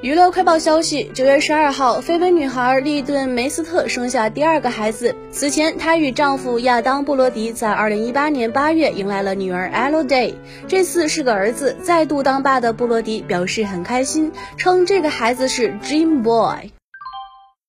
娱乐快报消息：九月十二号，绯闻女孩利顿梅斯特生下第二个孩子。此前，她与丈夫亚当布罗迪在二零一八年八月迎来了女儿 Elo Day，这次是个儿子。再度当爸的布罗迪表示很开心，称这个孩子是 Dream Boy。